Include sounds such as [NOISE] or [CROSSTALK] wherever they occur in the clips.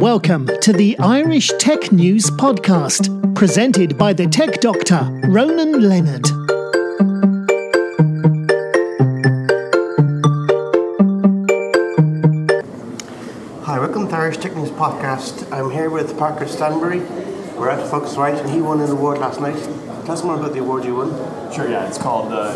Welcome to the Irish Tech News Podcast, presented by the tech doctor, Ronan Leonard. Hi, welcome to Irish Tech News Podcast. I'm here with Parker Stanberry. We're at Phocuswright, and he won an award last night. Tell us more about the award you won. Sure, yeah. It's called the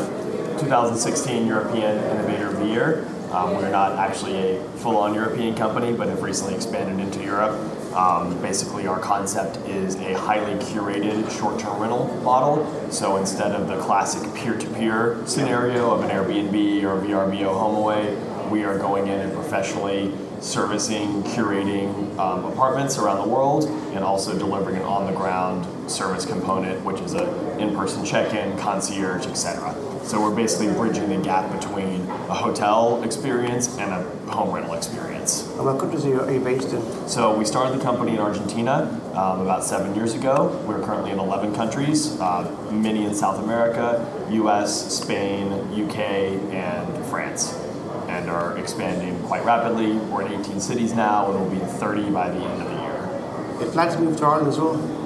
2016 European Innovator of the Year. Um, we're not actually a full-on European company, but have recently expanded into Europe. Um, basically, our concept is a highly curated short-term rental model. So instead of the classic peer-to-peer scenario of an Airbnb or VRBO HomeAway, we are going in and professionally servicing, curating um, apartments around the world, and also delivering an on-the-ground service component, which is an in-person check-in, concierge, etc. So we're basically bridging the gap between a hotel experience and a home rental experience. And what countries are you, based in? So we started the company in Argentina um, about seven years ago. We're currently in 11 countries, uh, many in South America, U.S., Spain, U.K., and France, and are expanding quite rapidly. We're in 18 cities now, and we'll be in 30 by the end of the year. If lads move to Ireland as well.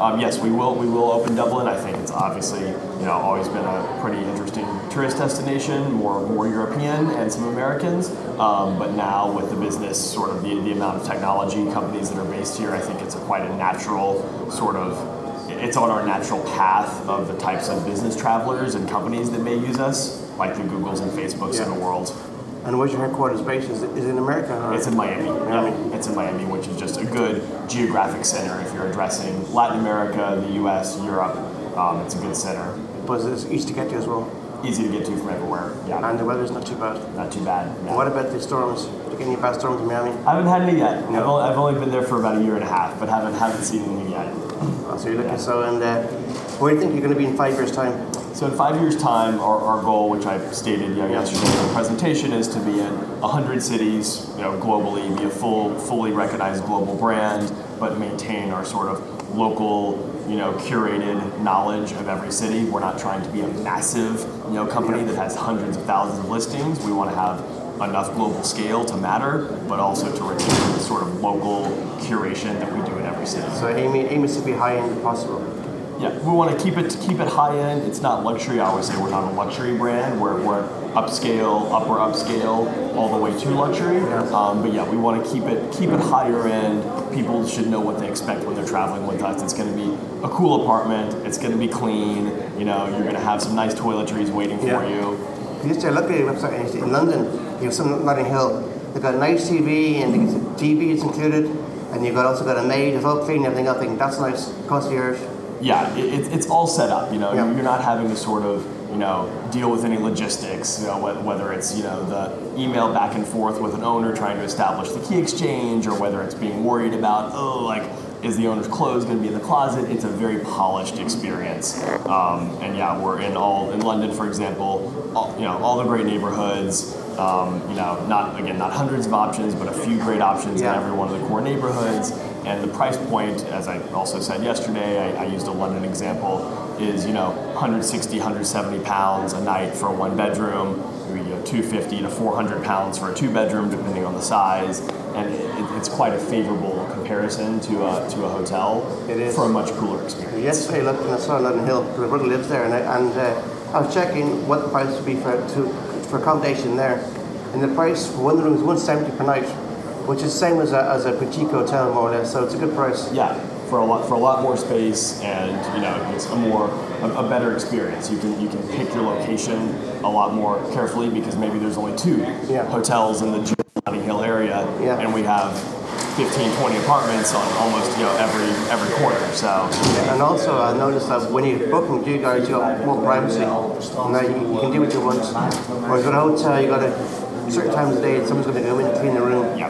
Um, yes, we will. We will open Dublin. I think it's obviously you know always been a pretty interesting tourist destination, more more European and some Americans. Um, but now with the business, sort of the, the amount of technology companies that are based here, I think it's a quite a natural sort of. It's on our natural path of the types of business travelers and companies that may use us, like the Googles and Facebooks Yeah. of the world. And where's your headquarters based? Is it, is it in America? Or? It's in Miami. Miami. Yeah, it's in Miami, which is just a good geographic center if you're addressing Latin America, the U.S., Europe. Um, it's a good center. But it's easy to get to as well. Easy to get to from everywhere. Yeah, And the weather's not too bad. not too bad. no. What about the storms? Did you get any bad storms in Miami? I haven't had any yet. No. I've, only, I've only been there for about a year and a half, but haven't haven't seen anything yet. Oh, so you're looking Yeah. so, and uh, where do you think you're going to be in five years' time? So in five years' time, our, our goal, which I stated yesterday in the presentation, is to be in 100 cities, you know, globally, be a full, fully recognized global brand, but maintain our sort of local, you know, curated knowledge of every city. We're not trying to be a massive, you know, company that has hundreds of thousands of listings. We want to have enough global scale to matter, but also to retain the sort of local curation that we do in every city. So aim, aim is to be high end possible. Yeah, we want to keep it keep it high end. It's not luxury. I always say we're not a luxury brand. We're, we're upscale, upper upscale, all the way to luxury. Um, but yeah, we want to keep it keep it higher end. People should know what they expect when they're traveling with us. It's going to be a cool apartment. It's going to be clean. You know, you're going to have some nice toiletries waiting for Yeah. you. You to look at your website and in London, you have some Notting Hill. They've got a nice TV and the TV is included, and you've got also got a maid, it's all clean, everything. I think that's nice. Concierge. Yeah, it, it, it's all set up. You know, Yeah. you're not having to sort of you know deal with any logistics. You know, whether it's you know the email back and forth with an owner trying to establish the key exchange, or whether it's being worried about oh like is the owner's clothes going to be in the closet? It's a very polished experience. Um, and yeah, we're in all in London, for example. All, you know, all the great neighborhoods. Um, you know, not again, not hundreds of options, but a few great options Yeah. in every one of the core neighborhoods. And the price point, as I also said yesterday, I, I used a London example, is you know 160, 170 pounds a night for a one bedroom, or, you know 250 to 400 pounds for a two bedroom, depending on the size. And it, it's quite a favorable comparison to a, to a hotel It is. for a much cooler experience. Yesterday I looked and I saw Notting Hill, because my brother lives there, and, I, and uh, I was checking what the price would be for, to, for accommodation there. And the price for one room is 170 per night, which is the same as a, as a boutique hotel, more or less, so it's a good price. Yeah, for a lot for a lot more space and you know it's a more a, a better experience. You can you can pick your location a lot more carefully because maybe there's only two Yeah. hotels in the Notting Hill area, Yeah. and we have 15, 20 apartments on almost you know every every corner. So And also, I noticed that when you book with you guys, you have more privacy. Now you, you can do what you want. Whereas with a hotel, you got to certain times of the day, someone's going to go in and clean the room. yeah,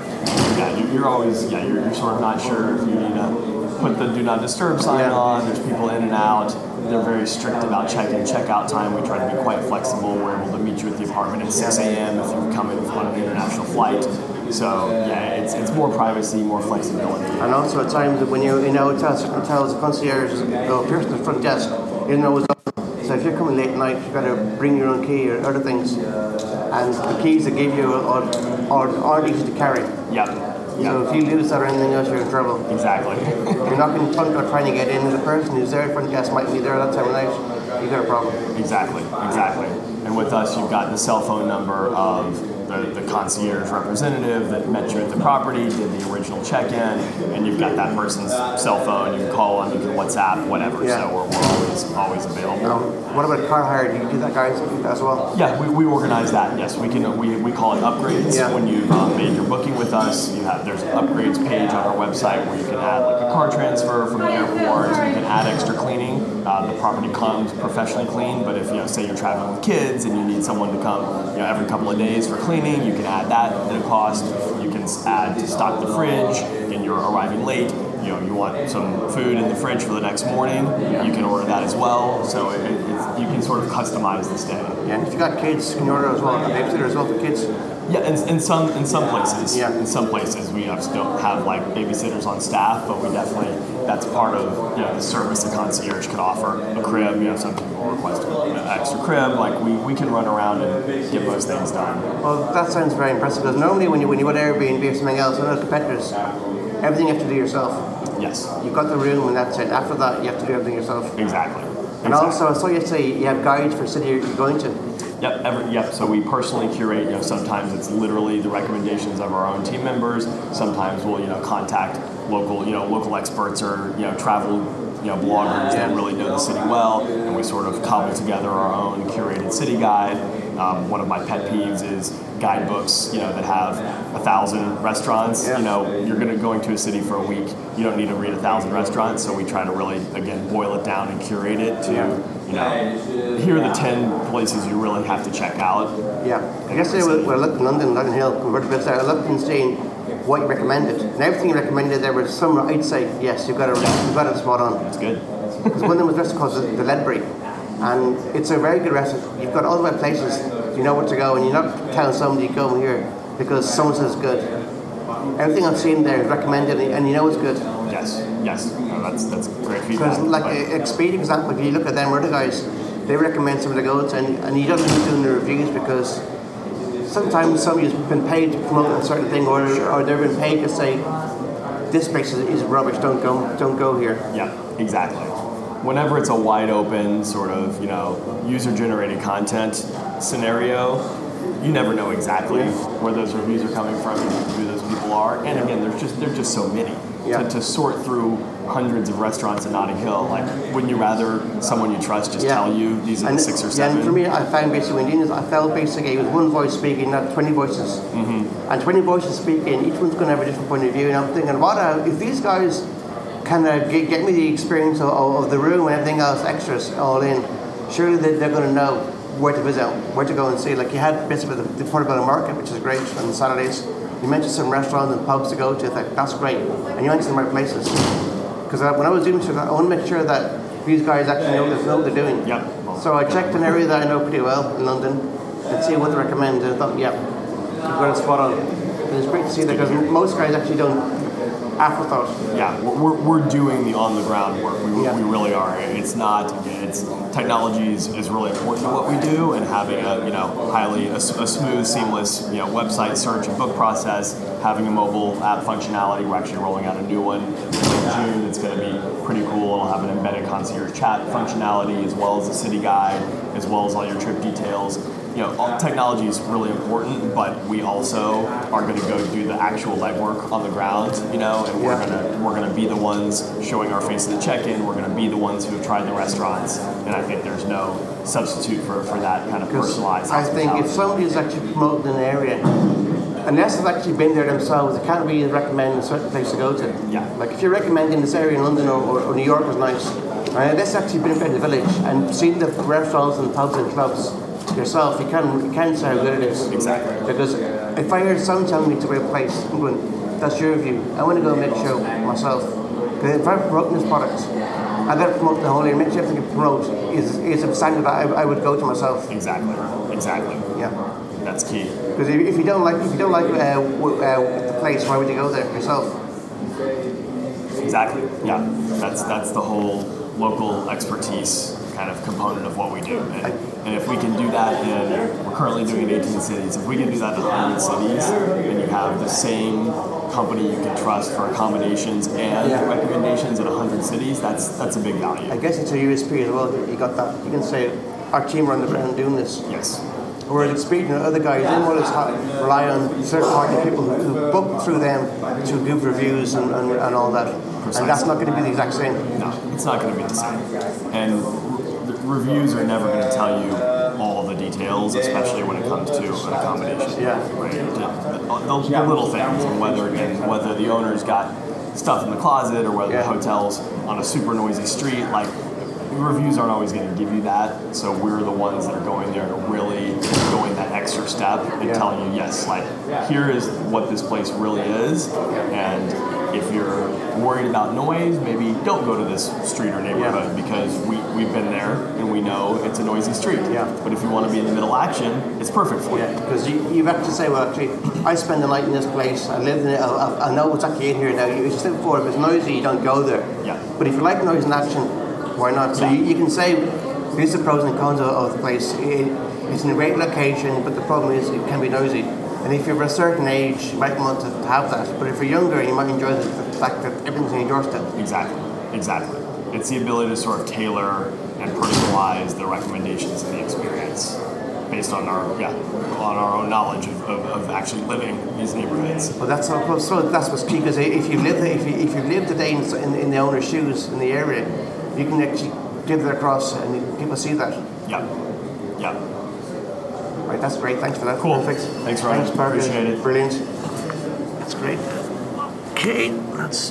yeah, you, you're always yeah you're, you're sort of not sure if you need to put the do not disturb sign Yeah. on. There's people in and out. They're very strict about check-in, check-out time. We try to be quite flexible. We're able to meet you at the apartment at 6 a.m. if you're coming on an international flight. So yeah, it's, it's more privacy, more flexibility. And also at times when you're in a hotel, hotels, the concierge, the person at the front desk, you know what's up. So if you're coming late at night, you've got to bring your own key or other things. And the keys they give you are, are, aren't easy to carry. Yep. So if you lose that or anything else, you're in trouble. Exactly. [LAUGHS] You're not in front or trying to get in, and the person who's there, front desk might be there that time of night. You've got a problem. Exactly, exactly. And with us, you've got the cell phone number of the, the concierge representative that met you at the property, did the original check-in, and you've got that person's cell phone. You can call them, you can WhatsApp, whatever. Yeah. So we're, we're always always available. Um, what about car hire? Do you do that, guys, as well? Yeah, we, we organize that. Yes, we can. We, we call it upgrades. Yeah. When you've um, made your booking with us, you have there's an upgrades page on our website where you can add like a car transfer from the airport. You can add extra cleaning. Uh, the property comes professionally clean, but if you know, say you're traveling with kids and you need someone to come, you know, every couple of days for cleaning, you can add that at a cost. You can add to stock the fridge, and you're arriving late. You know, you want some food in the fridge for the next morning. You can order that as well. So it, you can sort of customize the stay. Yeah, and if you got kids, can you order as well? A babysitter as well for kids? Yeah, in, in some in some places. Yeah. In some places, we obviously don't have like babysitters on staff, but we definitely that's part of you know the service the concierge could offer. A crib, you know, some people request an extra crib. Like we, we can run around and get most things done. Well, that sounds very impressive because normally when you when you go to Airbnb or something else, one of the competitors, everything you have to do yourself. Yes, You've got the room and that's it. After that, you have to do everything yourself. exactly. And also, I saw you say you have guides for city you're going to. Yep, every, yep. So we personally curate. You know, sometimes it's literally the recommendations of our own team members. Sometimes we'll you know contact local you know local experts or you know travel you know bloggers that really know the city well, and we sort of cobble together our own curated city guide. Um, one of my pet peeves is guidebooks, you know, that have a thousand restaurants. You know, you're going to going to a city for a week. You don't need to read a thousand restaurants. So we try to really again boil it down and curate it to you know, here are the 10 places you really have to check out. Yeah. I guess when I looked in London, Notting Hill, converted website, I looked and seeing what you recommended. And everything you recommended there was some, I'd say, yes, you've got it, you've got it spot on. It's good. Because one of them was restaurant called the, the Ledbury. And it's a very good restaurant. You've got all the right places. You know where to go, and you're not telling somebody to go here because someone says it's good. Everything I've seen there is recommended, and you know it's good. Yes, yes. No, that's that's great Because, like but- a Expedia example, if you look at them, other guys, they recommend someone to go to, and, and you don't need doing the reviews because sometimes somebody's been paid to promote a certain thing, or, or they've been paid to say, this place is, is rubbish, don't go, don't go here. yeah, exactly. Whenever it's a wide open sort of you know user generated content scenario, you never know exactly where those reviews are coming from who those people are. And again, there's just there's just so many. Yeah. To, to sort through hundreds of restaurants in Notting Hill, like wouldn't you rather someone you trust just Yeah. tell you these are And, the six or seven? yeah, and for me, I found basically when I felt basically it was one voice speaking, not 20 voices. Mm-hmm. And 20 voices speaking, each one's going to have a different point of view. And I'm thinking, what if these guys kind of get, get me the experience of, of the room and everything else, extras all in, surely they, they're going to know where to visit, where to go and see. Like you had basically the, the Portobello Market, which is great on Saturdays. You mentioned some restaurants and pubs to go to. I thought, that's great. And you went to the right places. Because when I was doing this, I want to make sure that these guys actually know, know what they're doing. Yep. So I checked an area that I know pretty well in London and see what they recommend. And I thought, yeah, you've got it spot on. And it's great to see that because most guys actually don't afterthought. yeah, we're, we're we're doing the on the ground work. We, Yeah. we really are. It's not. It's technology is, is really important to what we do, and having a you know highly a, a smooth, seamless you know website search and book process, having a mobile app functionality. We're actually rolling out a new one in June. It's going to be pretty cool. It'll have an embedded concierge chat functionality as well as a city guide, as well as all your trip details. You know, all, technology is really important, but we also are going to go do the actual legwork on the ground. You know, and we're gonna we're gonna be the ones showing our face at the check-in. We're gonna be the ones who have tried the restaurants, and I think there's no substitute for, for that kind of personalized. I think if somebody is actually promoting an area, unless they've actually been there themselves, they can't really recommend a certain place to go to. Yeah. Like if you're recommending this area in London or, or, or New York was nice? Uh, unless you've actually been in the village and seen the restaurants and pubs and clubs yourself, you can you can say how good it is. Exactly. Because if I heard someone telling me a great place, I'm going, that's your view. I want to go and make sure myself. Because if I'm promoting this product, I've got to promote the whole sure everything you promote is, is a standard that I, I would go to myself. exactly, exactly, Yeah. that's key. Because if, if you don't like if you don't like uh, w- uh, the place, why would you go there yourself? Exactly. Yeah, that's that's the whole local expertise kind of component of what we do. And And if we can do that in, we're currently doing it in 18 cities, if we can do that in 100 cities, and you have the same company you can trust for accommodations and Yeah. recommendations in 100 cities, that's that's a big value. I guess it's a USP as well. You got that. You can say our team are on the ground doing this. Yes. Whereas experienced other guys, they want to rely on third party people who, who book through them to give reviews and, and, and all that. And that's not going to be the exact same. No, it's not going to be the same. And re- reviews are never going to tell you all the details, especially when it comes to an accommodation. Yeah. Right. The, the, the little things, and whether and whether the owner's got stuff in the closet or whether Yeah. the hotel's on a super noisy street, like. Reviews aren't always going to give you that, so we're the ones that are going there to really going that extra step and Yeah. telling you, yes, like here is what this place really is, and if you're worried about noise, maybe don't go to this street or neighborhood because we, we've been there and we know it's a noisy street. Yeah. But if you want to be in the middle action, it's perfect for you. Yeah, because you, you have to say, well, actually, I spend the night in this place. I live in it. I, I- know what's actually in here now. You just live for it. If it's noisy, you don't go there. Yeah. But if you like noise and action, why not? So you, you can say, here's the pros and cons of, of the place. It, it's in a great location, but the problem is it can be noisy. And if you're of a certain age, you might want to have that. But if you're younger, you might enjoy the, the fact that everything's on your doorstep. Exactly. Exactly. It's the ability to sort of tailor and personalize the recommendations and the experience based on our yeah on our own knowledge of, of, of actually living these neighborhoods. Well, that's so, so that's what's key because if you live if you, if you lived a day in, in, in the owner's shoes in the area, you can actually give it across and people see that. Yeah. Yeah. Right, that's great. Thanks for that. Cool. Perfect. Thanks, Ryan. Thanks, Appreciate it. Brilliant. That's great. Okay, that's